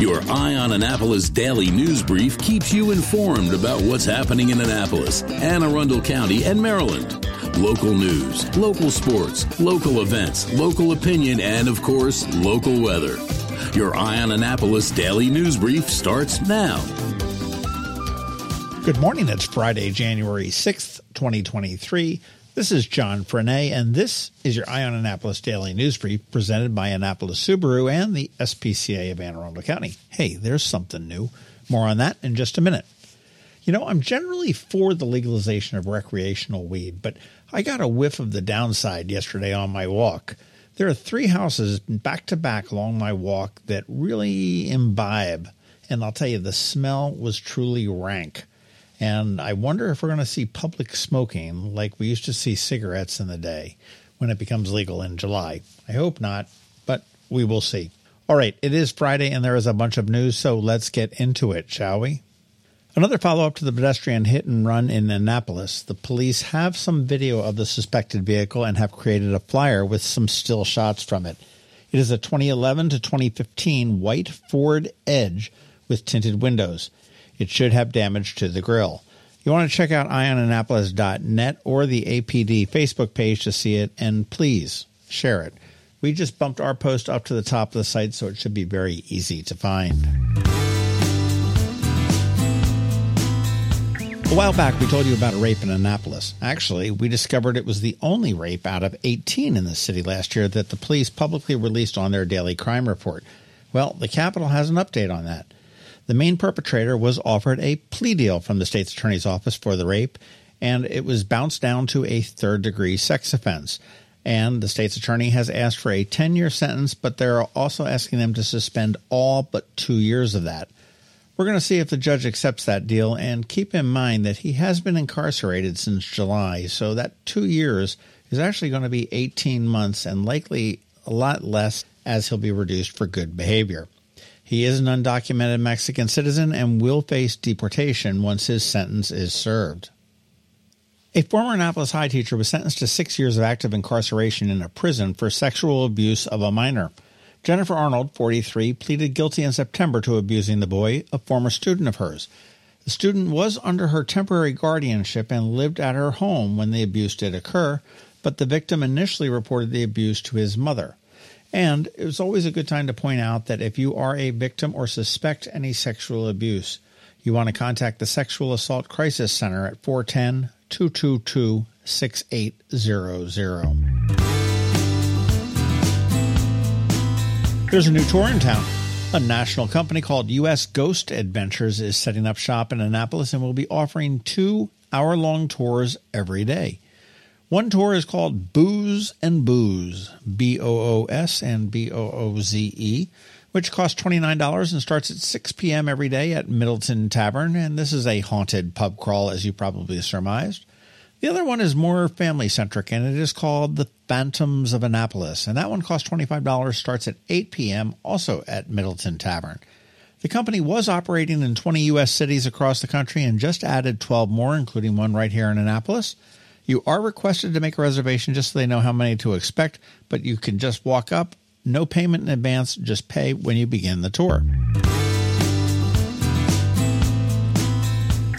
Your Eye on Annapolis daily news brief keeps you informed about what's happening in Annapolis, Anne Arundel County, and Maryland. Local news, local sports, local events, local opinion, and of course, local weather. Your Eye on Annapolis daily news brief starts now. Good morning. It's Friday, January 6th, 2023. This is John Frenaye, and this is your Eye on Annapolis Daily News Brief presented by Annapolis Subaru and the SPCA of Anne Arundel County. Hey, there's something new. More on that in just a minute. You know, I'm generally for the legalization of recreational weed, but I got a whiff of the downside yesterday on my walk. There are three houses back to back along my walk that really imbibe, and I'll tell you, the smell was truly rank. And I wonder if we're going to see public smoking like we used to see cigarettes in the day when it becomes legal in July. I hope not, but we will see. All right, it is Friday and there is a bunch of news, so let's get into it, shall we? Another follow up to the pedestrian hit and run in Annapolis. The police have some video of the suspected vehicle and have created a flyer with some still shots from it. It is a 2011 to 2015 white Ford Edge with tinted windows. It should have damage to the grill. You want to check out eyeonannapolis.net or the APD Facebook page to see it, and please share it. We just bumped our post up to the top of the site, so it should be very easy to find. A while back, we told you about a rape in Annapolis. Actually, we discovered it was the only rape out of 18 in the city last year that the police publicly released on their daily crime report. Well, the Capital has an update on that. The main perpetrator was offered a plea deal from the state's attorney's office for the rape, and it was bounced down to a third degree sex offense. And the state's attorney has asked for a 10 year sentence, but they're also asking them to suspend all but two years of that. We're going to see if the judge accepts that deal, and keep in mind that he has been incarcerated since July, so that two years is actually going to be 18 months and likely a lot less as he'll be reduced for good behavior. He is an undocumented Mexican citizen and will face deportation once his sentence is served. A former Annapolis High teacher was sentenced to six years of active incarceration in a prison for sexual abuse of a minor. Jennifer Arnold, 43, pleaded guilty in September to abusing the boy, a former student of hers. The student was under her temporary guardianship and lived at her home when the abuse did occur, but the victim initially reported the abuse to his mother. And it's always a good time to point out that if you are a victim or suspect any sexual abuse, you want to contact the Sexual Assault Crisis Center at 410 222 6800. There's a new tour in town. A national company called U.S. Ghost Adventures is setting up shop in Annapolis and will be offering two hour long tours every day. One tour is called Boos and Booze, B O O S and B O O Z E, which costs $29 and starts at 6 p.m. every day at Middleton Tavern. And this is a haunted pub crawl, as you probably surmised. The other one is more family centric, and it is called The Phantoms of Annapolis. And that one costs $25, starts at 8 p.m., also at Middleton Tavern. The company was operating in 20 U.S. cities across the country and just added 12 more, including one right here in Annapolis. You are requested to make a reservation just so they know how many to expect, but you can just walk up, no payment in advance, just pay when you begin the tour.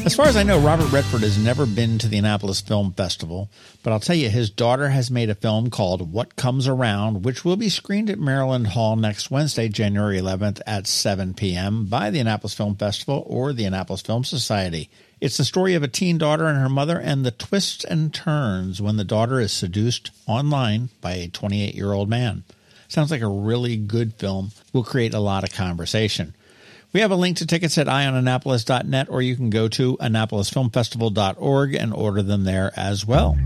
As far as I know, Robert Redford has never been to the Annapolis Film Festival, but I'll tell you, his daughter has made a film called What Comes Around, which will be screened at Maryland Hall next Wednesday, January 11th at 7 p.m. by the Annapolis Film Festival or the Annapolis Film Society. It's the story of a teen daughter and her mother and the twists and turns when the daughter is seduced online by a 28 year old man. Sounds like a really good film. Will create a lot of conversation. We have a link to tickets at eyeonannapolis.net, or you can go to annapolisfilmfestival.org and order them there as well.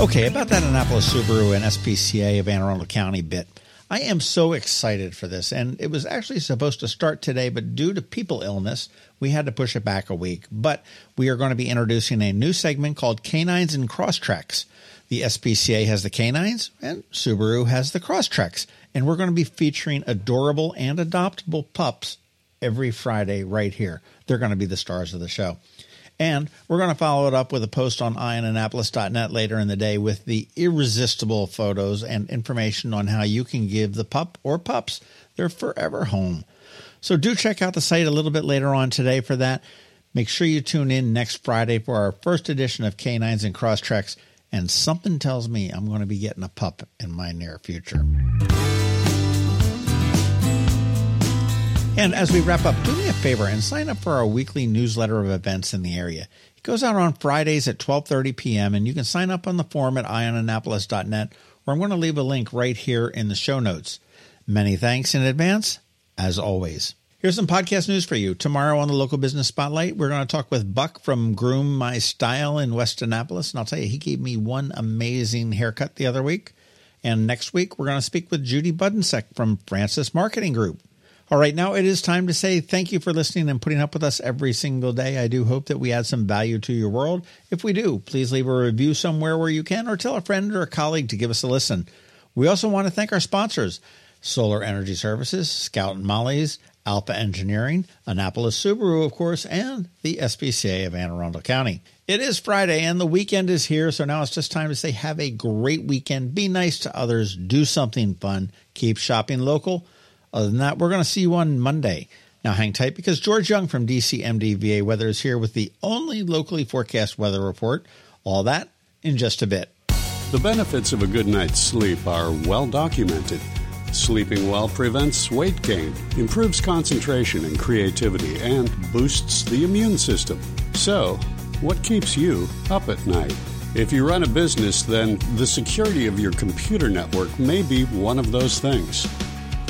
Okay, about that Annapolis Subaru and SPCA of Anne Arundel County bit. I am so excited for this. And it was actually supposed to start today, but due to people illness, we had to push it back a week. But we are going to be introducing a new segment called Canines and Crosstreks. The SPCA has the canines and Subaru has the Crosstreks. And we're going to be featuring adorable and adoptable pups every Friday right here. They're going to be the stars of the show. And we're going to follow it up with a post on eyeonannapolis.net later in the day with the irresistible photos and information on how you can give the pup or pups their forever home. So do check out the site a little bit later on today for that. Make sure you tune in next Friday for our first edition of Canines and Crosstreks. And something tells me I'm going to be getting a pup in my near future. And as we wrap up, do me a favor and sign up for our weekly newsletter of events in the area. It goes out on Fridays at 12:30 p.m. and you can sign up on the form at eyeonannapolis.net or I'm going to leave a link right here in the show notes. Many thanks in advance, as always. Here's some podcast news for you. Tomorrow on the local business spotlight, we're going to talk with Buck from Groom My Style in West Annapolis. And I'll tell you, he gave me one amazing haircut the other week. And next week, we're going to speak with Judy Budensek from Francis Marketing Group. All right, now it is time to say thank you for listening and putting up with us every single day. I do hope that we add some value to your world. If we do, please leave a review somewhere where you can or tell a friend or a colleague to give us a listen. We also want to thank our sponsors Solar Energy Services, Scout and Molly's, Alpha Engineering, Annapolis Subaru, of course, and the SPCA of Anne Arundel County. It is Friday and the weekend is here, so now it's just time to say have a great weekend. Be nice to others, do something fun, keep shopping local other than that, we're going to see you on Monday. Now hang tight because George Young from DCMDVA Weather is here with the only locally forecast weather report. All that in just a bit. The benefits of a good night's sleep are well documented. Sleeping well prevents weight gain, improves concentration and creativity, and boosts the immune system. So, what keeps you up at night? If you run a business, then the security of your computer network may be one of those things.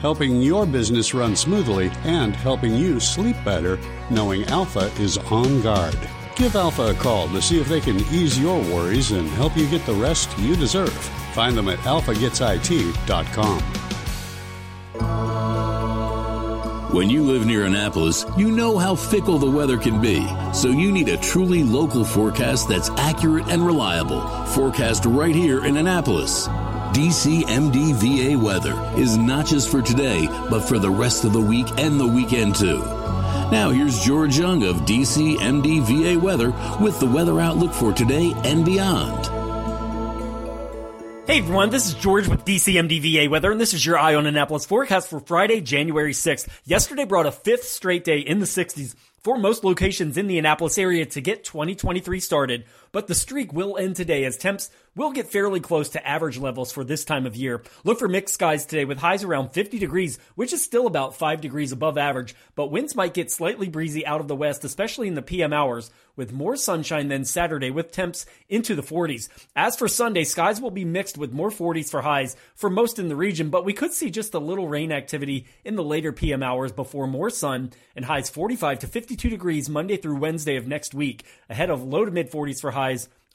helping your business run smoothly and helping you sleep better knowing Alpha is on guard. Give Alpha a call to see if they can ease your worries and help you get the rest you deserve. Find them at alphagetsit.com. When you live near Annapolis, you know how fickle the weather can be. So you need a truly local forecast that's accurate and reliable. Forecast right here in Annapolis. DCMDVA weather is not just for today, but for the rest of the week and the weekend too. Now here's George Young of DCMDVA weather with the weather outlook for today and beyond. Hey everyone, this is George with DCMDVA Weather, and this is your Eye on Annapolis forecast for Friday, January 6th. Yesterday brought a fifth straight day in the 60s for most locations in the Annapolis area to get 2023 started, but the streak will end today as temps will get fairly close to average levels for this time of year. Look for mixed skies today with highs around 50 degrees, which is still about 5 degrees above average, but winds might get slightly breezy out of the west, especially in the PM hours, with more sunshine than Saturday with temps into the 40s. As for Sunday, skies will be mixed with more 40s for highs for most in the region, but we could see just a little rain activity in the later PM hours before more sun and highs 45 to 52 degrees Monday through Wednesday of next week, ahead of low to mid 40s for highs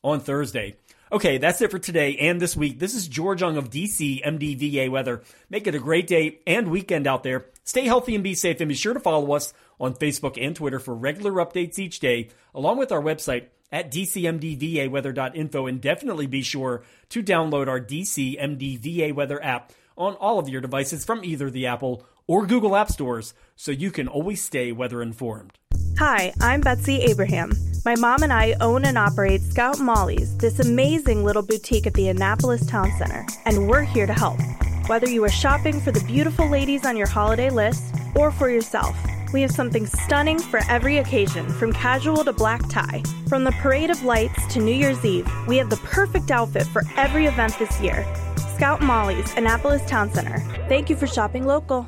on Thursday. Okay, that's it for today and this week. This is George Young of DC MDVA Weather. Make it a great day and weekend out there. Stay healthy and be safe, and be sure to follow us on Facebook and Twitter for regular updates each day, along with our website at dcmdvaweather.info. And definitely be sure to download our DCMDVA Weather app on all of your devices from either the Apple or Google App Stores so you can always stay weather informed. Hi, I'm Betsy Abraham. My mom and I own and operate Scout Molly's, this amazing little boutique at the Annapolis Town Center, and we're here to help. Whether you are shopping for the beautiful ladies on your holiday list or for yourself, we have something stunning for every occasion, from casual to black tie. From the Parade of Lights to New Year's Eve, we have the perfect outfit for every event this year. Scout Molly's, Annapolis Town Center. Thank you for shopping local.